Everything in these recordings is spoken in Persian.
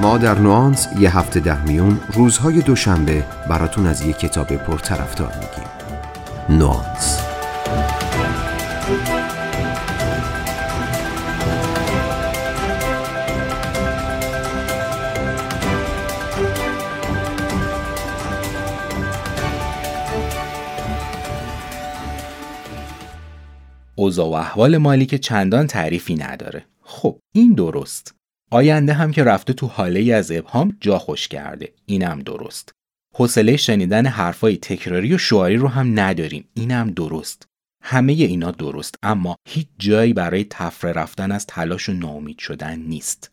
ما در نوانس یه هفته ده میون روزهای دوشنبه براتون از یه کتاب پرطرفدار میگیم. نوانس. اوضاع و احوال مالی که چندان تعریفی نداره. خب این درست. آینده هم که رفته تو حاله ای از ابهام جا خوش کرده. اینم درست. حوصله شنیدن حرفای تکراری و شعاری رو هم نداریم. اینم درست. همه اینا درست اما هیچ جایی برای تفره رفتن از تلاش و ناامید شدن نیست.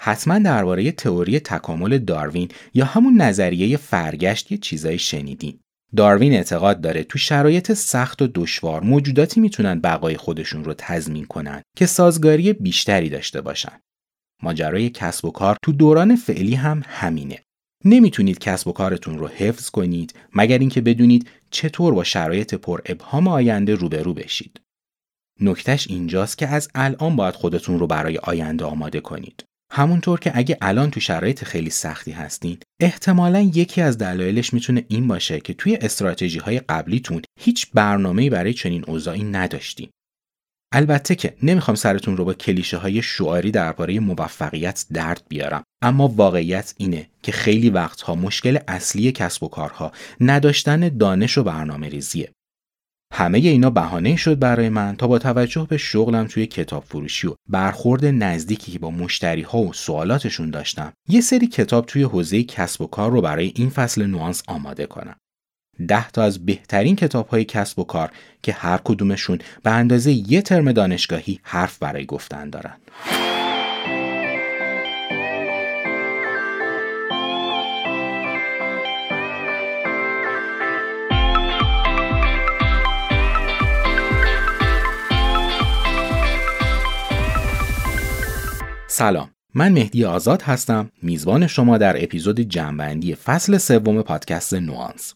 حتما درباره تئوری تکامل داروین یا همون نظریه فرگشت یه چیزایی شنیدین. داروین اعتقاد داره تو شرایط سخت و دشوار موجوداتی می‌تونن بقای خودشون رو تضمین کنن که سازگاری بیشتری داشته باشن. ماجرای کسب و کار تو دوران فعلی هم همینه. نمی‌تونید کسب و کارتون رو حفظ کنید مگر اینکه بدونید چطور با شرایط پر ابهام آینده روبرو بشید. نکتش اینجاست که از الان باید خودتون رو برای آینده آماده کنید. همونطور که اگه الان تو شرایط خیلی سختی هستین احتمالا یکی از دلایلش می‌تونه این باشه که توی استراتژی های قبلیتون هیچ برنامه‌ای برای چنین اوضاعی نداشتین البته که نمی‌خوام سرتون رو با کلیشه های شعاری درباره موفقیت درد بیارم. اما واقعیت اینه که خیلی وقتها مشکل اصلی کسب و کارها نداشتن دانش و برنامه ریزیه. همه اینا بهانه شد برای من تا با توجه به شغلم توی کتاب فروشی و برخورد نزدیکی که با مشتری ها و سوالاتشون داشتم یه سری کتاب توی حوزه کسب و کار رو برای این فصل نوانس آماده کنم. ده تا از بهترین کتاب های کسب و کار که هر کدومشون به اندازه یه ترم دانشگاهی حرف برای گفتن دارن. سلام من مهدی آزاد هستم میزبان شما در اپیزود جنبندی فصل سوم پادکست نوانس.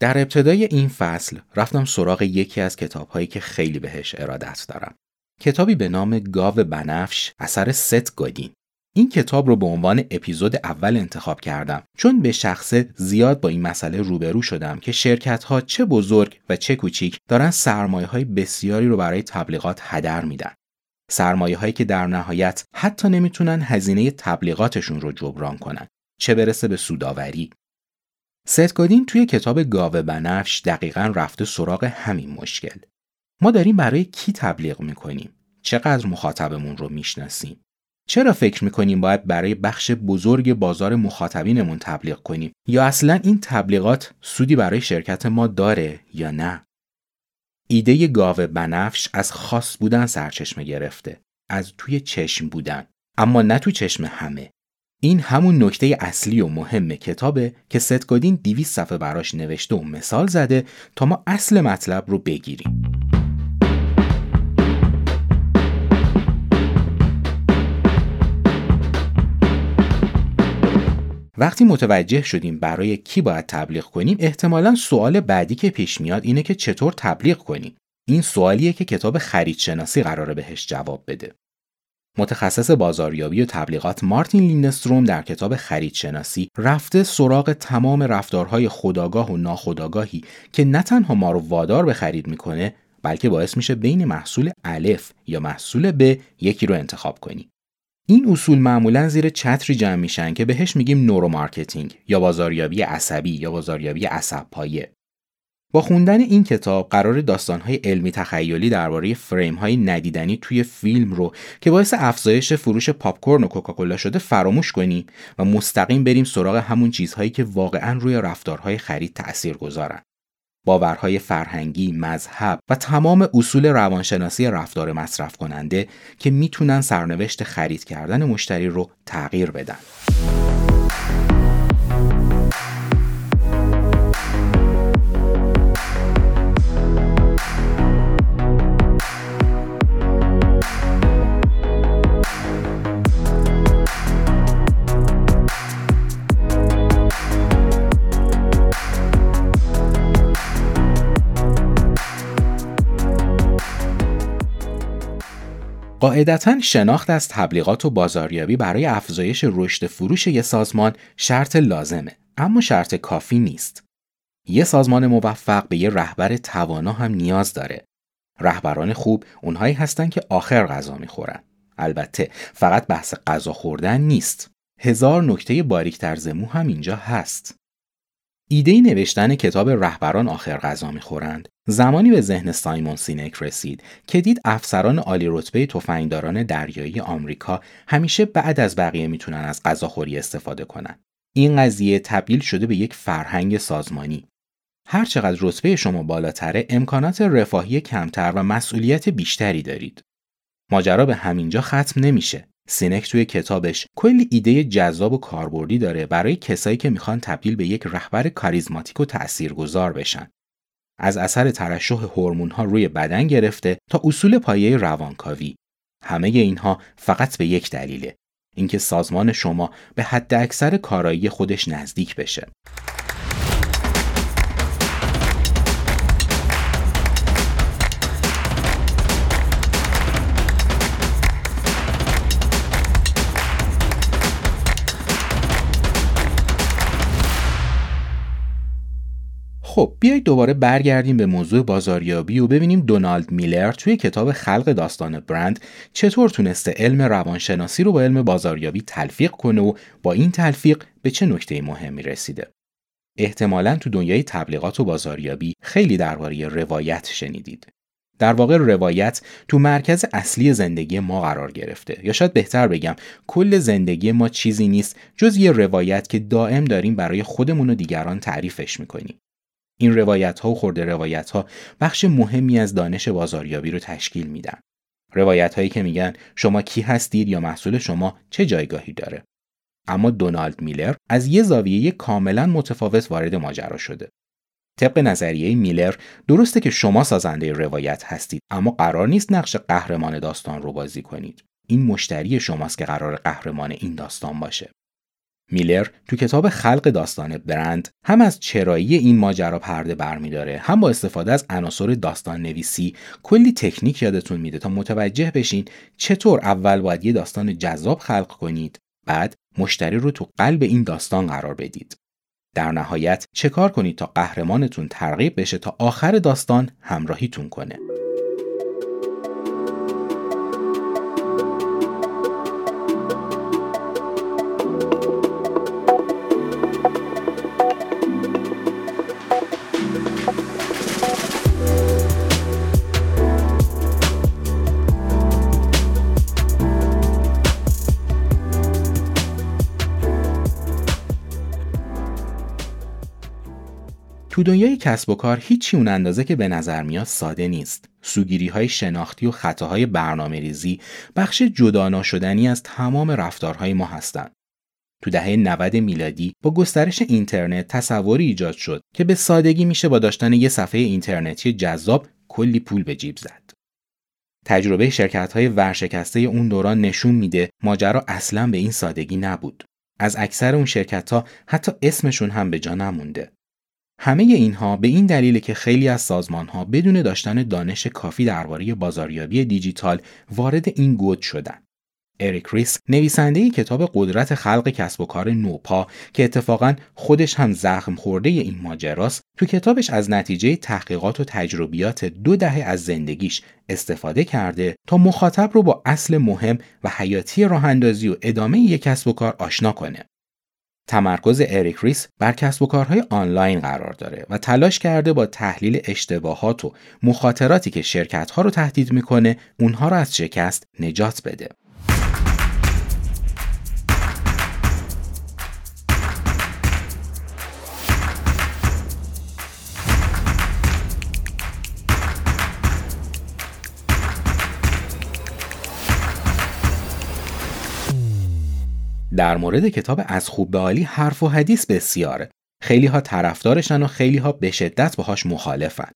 در ابتدای این فصل رفتم سراغ یکی از کتابهایی که خیلی بهش ارادت دارم کتابی به نام گاو بنفش اثر ست گادین این کتاب رو به عنوان اپیزود اول انتخاب کردم چون به شخص زیاد با این مسئله روبرو شدم که شرکت ها چه بزرگ و چه کوچیک دارن سرمایه های بسیاری رو برای تبلیغات هدر میدن. سرمایه هایی که در نهایت حتی نمی‌تونن هزینه تبلیغاتشون رو جبران کنن. چه برسه به سوداوری. ستگادین توی کتاب گاوه بنفش دقیقا رفته سراغ همین مشکل. ما داریم برای کی تبلیغ می‌کنیم؟ چقدر مخاطبمون رو می‌شناسیم؟ چرا فکر می‌کنیم باید برای بخش بزرگ بازار مخاطبینمون تبلیغ کنیم یا اصلا این تبلیغات سودی برای شرکت ما داره یا نه؟ ایده گاوه بنفش از خاص بودن سرچشمه گرفته از توی چشم بودن اما نه تو چشم همه این همون نکته اصلی و مهم کتابه که ستگادین دیویس صفحه براش نوشته و مثال زده تا ما اصل مطلب رو بگیریم. وقتی متوجه شدیم برای کی باید تبلیغ کنیم احتمالا سوال بعدی که پیش میاد اینه که چطور تبلیغ کنیم؟ این سوالیه که کتاب خریدشناسی قراره بهش جواب بده. متخصص بازاریابی و تبلیغات مارتین لیندستروم در کتاب خریدشناسی رفته سراغ تمام رفتارهای خودآگاه و ناخودآگاهی که نه تنها ما رو وادار به خرید می‌کنه بلکه باعث میشه بین محصول الف یا محصول ب یکی رو انتخاب کنیم این اصول معمولا زیر چتری جمع میشن که بهش میگیم neuromarketing یا بازاریابی عصبی یا بازاریابی عصب پایه. با خوندن این کتاب قرار داستانهای علمی تخیلی درباره فریم های ندیدنی توی فیلم رو که باعث افزایش فروش پاپکورن و کوکاکولا شده فراموش کنیم و مستقیم بریم سراغ همون چیزهایی که واقعا روی رفتارهای خرید تأثیر گذارن. باورهای فرهنگی، مذهب و تمام اصول روانشناسی رفتار مصرف کننده که می‌تونن سرنوشت خرید کردن مشتری رو تغییر بدن. قاعدتا شناخت از تبلیغات و بازاریابی برای افزایش رشد فروش یک سازمان شرط لازمه اما شرط کافی نیست. یه سازمان موفق به یه رهبر توانا هم نیاز داره. رهبران خوب اونهایی هستن که آخر غذا می‌خورن. البته فقط بحث غذا خوردن نیست. هزار نکته باریکتر زمو هم اینجا هست. ایده نوشتن کتاب رهبران آخر غذا می‌خورند زمانی به ذهن سایمون سینک رسید که دید افسران عالی رتبه تفنگداران دریایی آمریکا همیشه بعد از بقیه می‌تونن از غذاخوری استفاده کنن. این قضیه تبدیل شده به یک فرهنگ سازمانی. هر چقدر رتبه شما بالاتره امکانات رفاهی کمتر و مسئولیت بیشتری دارید. ماجرا به همینجا ختم نمیشه. سینک توی کتابش کلی ایده جذاب و کاربردی داره برای کسایی که می‌خوان تبدیل به یک رهبر کاریزماتیک و تاثیرگذار بشن. از اثر ترشح هورمون ها روی بدن گرفته تا اصول پایه روانکاوی. همه اینها فقط به یک دلیله. اینکه سازمان شما به حد اکثر کارایی خودش نزدیک بشه. خب بیایید دوباره برگردیم به موضوع بازاریابی و ببینیم دونالد میلر توی کتاب خلق داستان برند چطور تونسته علم روانشناسی رو با علم بازاریابی تلفیق کنه و با این تلفیق به چه نکته مهمی رسیده. احتمالا تو دنیای تبلیغات و بازاریابی خیلی درباره روایت شنیدید. در واقع روایت تو مرکز اصلی زندگی ما قرار گرفته یا شاید بهتر بگم کل زندگی ما چیزی نیست جز یه روایت که دائم داریم برای خودمون و دیگران تعریفش می‌کنیم این روایت ها و خورده روایت ها بخش مهمی از دانش بازاریابی رو تشکیل میدن. روایت هایی که میگن شما کی هستید یا محصول شما چه جایگاهی داره. اما دونالد میلر از یه زاویه کاملا متفاوت وارد ماجرا شده. طبق نظریه میلر درسته که شما سازنده روایت هستید اما قرار نیست نقش قهرمان داستان رو بازی کنید. این مشتری شماست که قرار قهرمان این داستان باشه. میلر تو کتاب خلق داستان برند هم از چرایی این ماجرا پرده برمیداره هم با استفاده از عناصر داستان نویسی کلی تکنیک یادتون میده تا متوجه بشین چطور اول باید یه داستان جذاب خلق کنید بعد مشتری رو تو قلب این داستان قرار بدید. در نهایت چه کار کنید تا قهرمانتون ترغیب بشه تا آخر داستان همراهیتون کنه؟ تو دنیای کسب و کار هیچی اون اندازه که به نظر میاد ساده نیست. سوگیری های شناختی و خطاهای برنامه ریزی بخش جدا شدنی از تمام رفتارهای ما هستند. تو دهه 90 میلادی با گسترش اینترنت تصوری ایجاد شد که به سادگی میشه با داشتن یه صفحه اینترنتی جذاب کلی پول به جیب زد. تجربه شرکت های ورشکسته اون دوران نشون میده ماجرا اصلا به این سادگی نبود. از اکثر اون شرکت ها حتی اسمشون هم به جا نمونده. همه اینها به این دلیل که خیلی از سازمان ها بدون داشتن دانش کافی درباره بازاریابی دیجیتال وارد این گود شدن. اریک ریس نویسنده کتاب قدرت خلق کسب و کار نوپا که اتفاقا خودش هم زخم خورده این ماجراست تو کتابش از نتیجه تحقیقات و تجربیات دو دهه از زندگیش استفاده کرده تا مخاطب رو با اصل مهم و حیاتی راه اندازی و ادامه یک کسب و کار آشنا کنه. تمرکز اریک ریس بر کسب و کارهای آنلاین قرار داره و تلاش کرده با تحلیل اشتباهات و مخاطراتی که شرکت ها رو تهدید می‌کنه اونها رو از شکست نجات بده. در مورد کتاب از خوب به عالی حرف و حدیث بسیاره. خیلی ها طرفدارشن و خیلی ها به شدت باهاش مخالفن.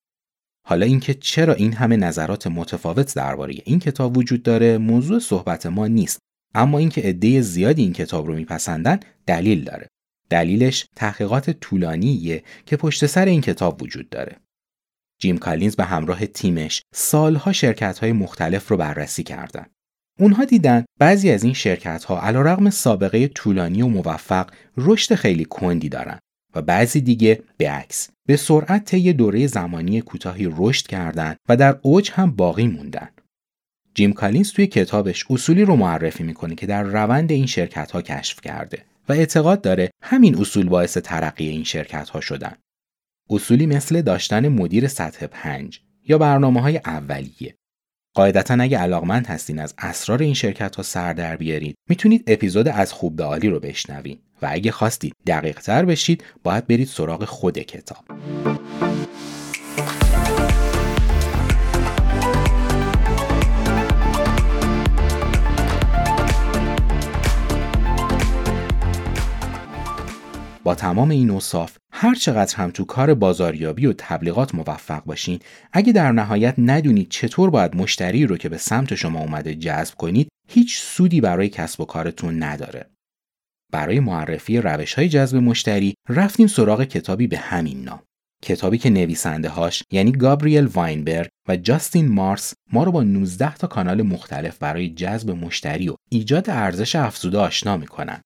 حالا اینکه چرا این همه نظرات متفاوت درباره این کتاب وجود داره موضوع صحبت ما نیست اما اینکه عده زیادی این کتاب رو میپسندن دلیل داره دلیلش تحقیقات طولانیه که پشت سر این کتاب وجود داره جیم کالینز به همراه تیمش سالها شرکت های مختلف رو بررسی کردن اونها دیدن بعضی از این شرکت ها علیرغم سابقه طولانی و موفق رشد خیلی کندی دارن و بعضی دیگه به عکس به سرعت طی دوره زمانی کوتاهی رشد کردند و در اوج هم باقی موندن. جیم کالینز توی کتابش اصولی رو معرفی می‌کنه که در روند این شرکت ها کشف کرده و اعتقاد داره همین اصول باعث ترقی این شرکت ها شدن. اصولی مثل داشتن مدیر سطح پنج یا برنامه های اولیه. قاعدتا اگه علاقمند هستین از اسرار این شرکت ها سر در بیارید می‌تونید اپیزود از خوب به عالی رو بشنوین و اگه خواستید دقیق تر بشید باید برید سراغ خود کتاب. با تمام این اوصاف هر چقدر هم تو کار بازاریابی و تبلیغات موفق باشین اگه در نهایت ندونید چطور باید مشتری رو که به سمت شما اومده جذب کنید هیچ سودی برای کسب و کارتون نداره. برای معرفی روش های جذب مشتری رفتیم سراغ کتابی به همین نام. کتابی که نویسنده هاش یعنی گابریل واینبرگ و جاستین مارس ما رو با 19 تا کانال مختلف برای جذب مشتری و ایجاد ارزش افزوده آشنا می‌کنن.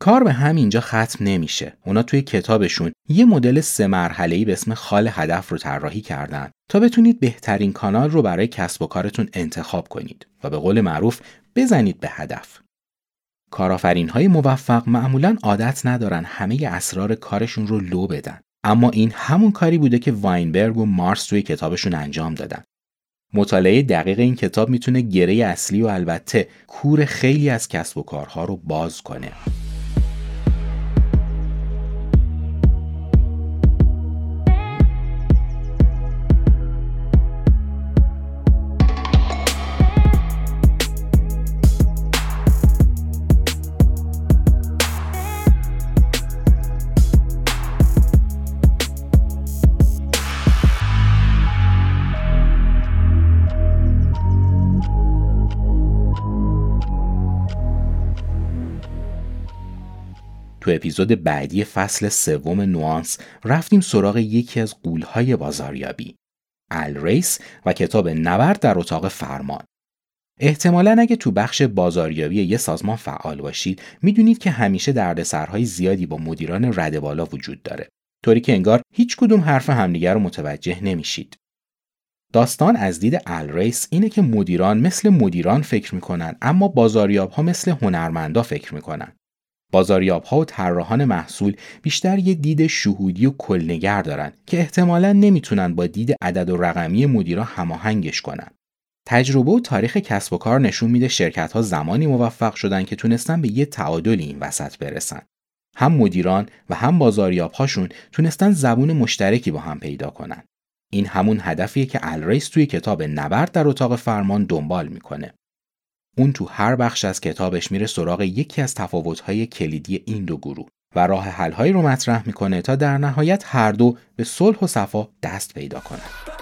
کار به همینجا ختم نمیشه. اونا توی کتابشون یه مدل سه مرحله‌ای به اسم خال هدف رو طراحی کردن تا بتونید بهترین کانال رو برای کسب و کارتون انتخاب کنید و به قول معروف بزنید به هدف. کارآفرین های موفق معمولا عادت ندارن همه اسرار کارشون رو لو بدن. اما این همون کاری بوده که واینبرگ و مارس توی کتابشون انجام دادن. مطالعه دقیق این کتاب می‌تونه گره اصلی و البته کور خیلی از کسب و کارها رو باز کنه. تو اپیزود بعدی فصل سوم نوانس رفتیم سراغ یکی از قولهای بازاریابی الریس و کتاب نبرد در اتاق فرمان. احتمالا اگه تو بخش بازاریابی یه سازمان فعال باشید می‌دونید که همیشه دردسرهای زیادی با مدیران رده بالا وجود داره طوری که انگار هیچ کدوم حرف همدیگر رو متوجه نمیشید. داستان از دید الریس اینه که مدیران مثل مدیران فکر می‌کنن اما بازاریاب ها مثل هنرمندا فکر می‌کنن. بازاریاب ها و طراحان محصول بیشتر یه دید شهودی و کلنگر دارن که احتمالا نمی‌تونن با دید عدد و رقمی مدیرا هماهنگش کنن. تجربه و تاریخ کسب و کار نشون میده شرکت ها زمانی موفق شدن که تونستن به یه تعادلی این وسط برسن. هم مدیران و هم بازاریاب هاشون تونستن زبون مشترکی با هم پیدا کنن. این همون هدفیه که الریس توی کتاب نبرد در اتاق فرمان دنبال می‌کنه. اون تو هر بخش از کتابش میره سراغ یکی از تفاوت‌های کلیدی این دو گروه و راه حل‌هایی رو مطرح می‌کنه تا در نهایت هر دو به صلح و صفا دست پیدا کنند.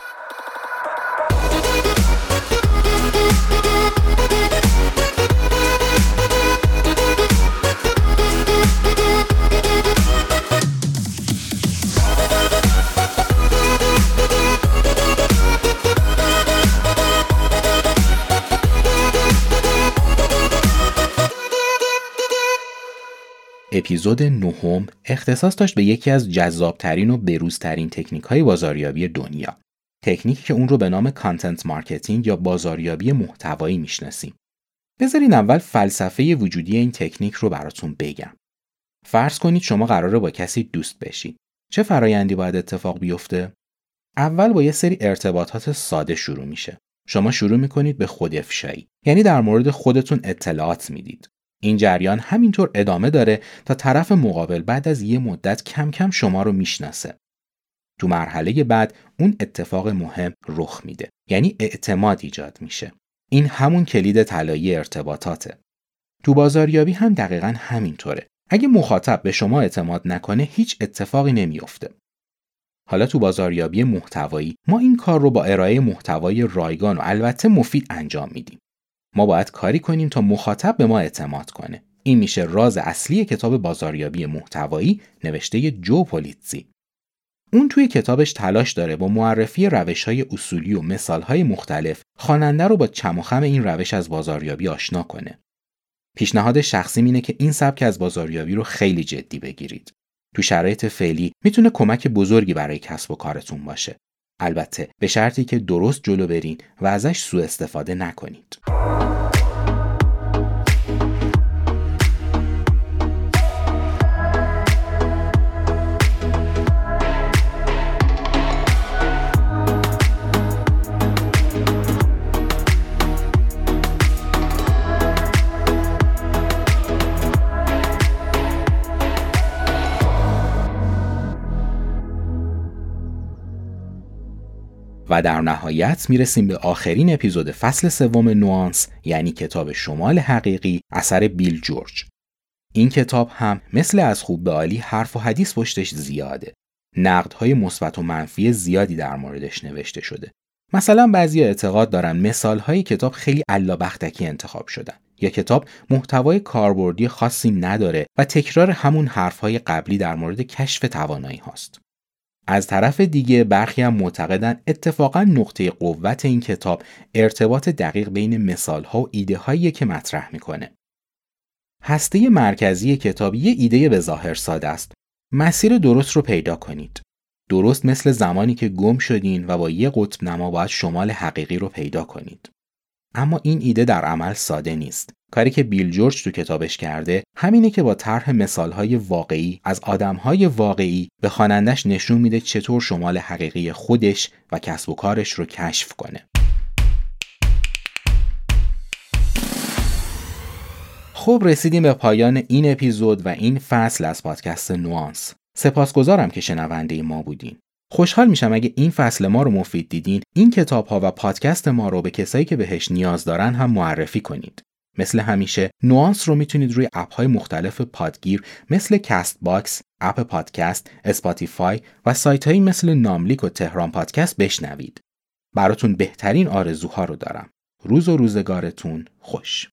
اپیزود نهم اختصاص داشت به یکی از جذابترین و بروزترین تکنیک های بازاریابی دنیا. تکنیکی که اون رو به نام content marketing یا بازاریابی محتوایی می‌شناسیم. بذارین اول فلسفه وجودی این تکنیک رو براتون بگم. فرض کنید شما قراره با کسی دوست بشید. چه فرایندی باید اتفاق بیفته؟ اول با یه سری ارتباطات ساده شروع میشه. شما شروع می‌کنید به خود افشایی. یعنی در مورد خودتون اطلاعات می‌دید. این جریان همینطور ادامه داره تا طرف مقابل بعد از یه مدت کم کم شما رو می‌شناسه. تو مرحله بعد اون اتفاق مهم رخ میده. یعنی اعتماد ایجاد میشه. این همون کلید طلایی ارتباطاته. تو بازاریابی هم دقیقا همینطوره. اگه مخاطب به شما اعتماد نکنه هیچ اتفاقی نمیافته. حالا تو بازاریابی محتوایی ما این کار رو با ارائه محتوای رایگان و البته مفید انجام میدیم. ما باید کاری کنیم تا مخاطب به ما اعتماد کنه این میشه راز اصلی کتاب بازاریابی محتوایی نوشته جو پولیتزی اون توی کتابش تلاش داره با معرفی روش های اصولی و مثال های مختلف خواننده رو با چم و خم این روش از بازاریابی آشنا کنه. پیشنهاد شخصی اینه که این سبک از بازاریابی رو خیلی جدی بگیرید. تو شرایط فعلی می‌تونه کمک بزرگی برای کسب و کارتون باشه. البته به شرطی که درست جلو برین و ازش سوء استفاده نکنید. و در نهایت می‌رسیم به آخرین اپیزود فصل سوم نوانس یعنی کتاب شمال حقیقی اثر بیل جورج. این کتاب هم مثل از خوب به عالی حرف و حدیث پشتش زیاده. نقدهای مثبت و منفی زیادی در موردش نوشته شده. مثلا بعضی اعتقاد دارن مثالهای کتاب خیلی بختکی انتخاب شدن یا کتاب محتوای کاربردی خاصی نداره و تکرار همون حرفهای قبلی در مورد کشف توانایی هاست. از طرف دیگه برخی هم معتقدن اتفاقا نقطه قوت این کتاب ارتباط دقیق بین مثال ها و ایده هایی که مطرح می‌کنه. هسته مرکزی کتاب یه ایده به ظاهر ساده است. مسیر درست رو پیدا کنید. درست مثل زمانی که گم شدین و با یه قطب نما باید شمال حقیقی رو پیدا کنید. اما این ایده در عمل ساده نیست. کاری که بیل جورج تو کتابش کرده همینه که با طرح مثالهای واقعی از آدمهای واقعی به خوانندش نشون میده چطور شمال حقیقی خودش و کسب و کارش رو کشف کنه. خب رسیدیم به پایان این اپیزود و این فصل از پادکست نوانس. سپاسگزارم که شنونده ما بودین. خوشحال میشم اگه این فصل ما رو مفید دیدین این کتاب ها و پادکست ما رو به کسایی که بهش نیاز دارن هم معرفی کنید. مثل همیشه نوانس رو می‌تونید روی اپ های مختلف پادگیر مثل Castbox، اپ پادکست، Spotify و سایت هایی مثل ناملیک و تهران پادکست بشنوید. براتون بهترین آرزوها رو دارم. روز و روزگارتون خوش.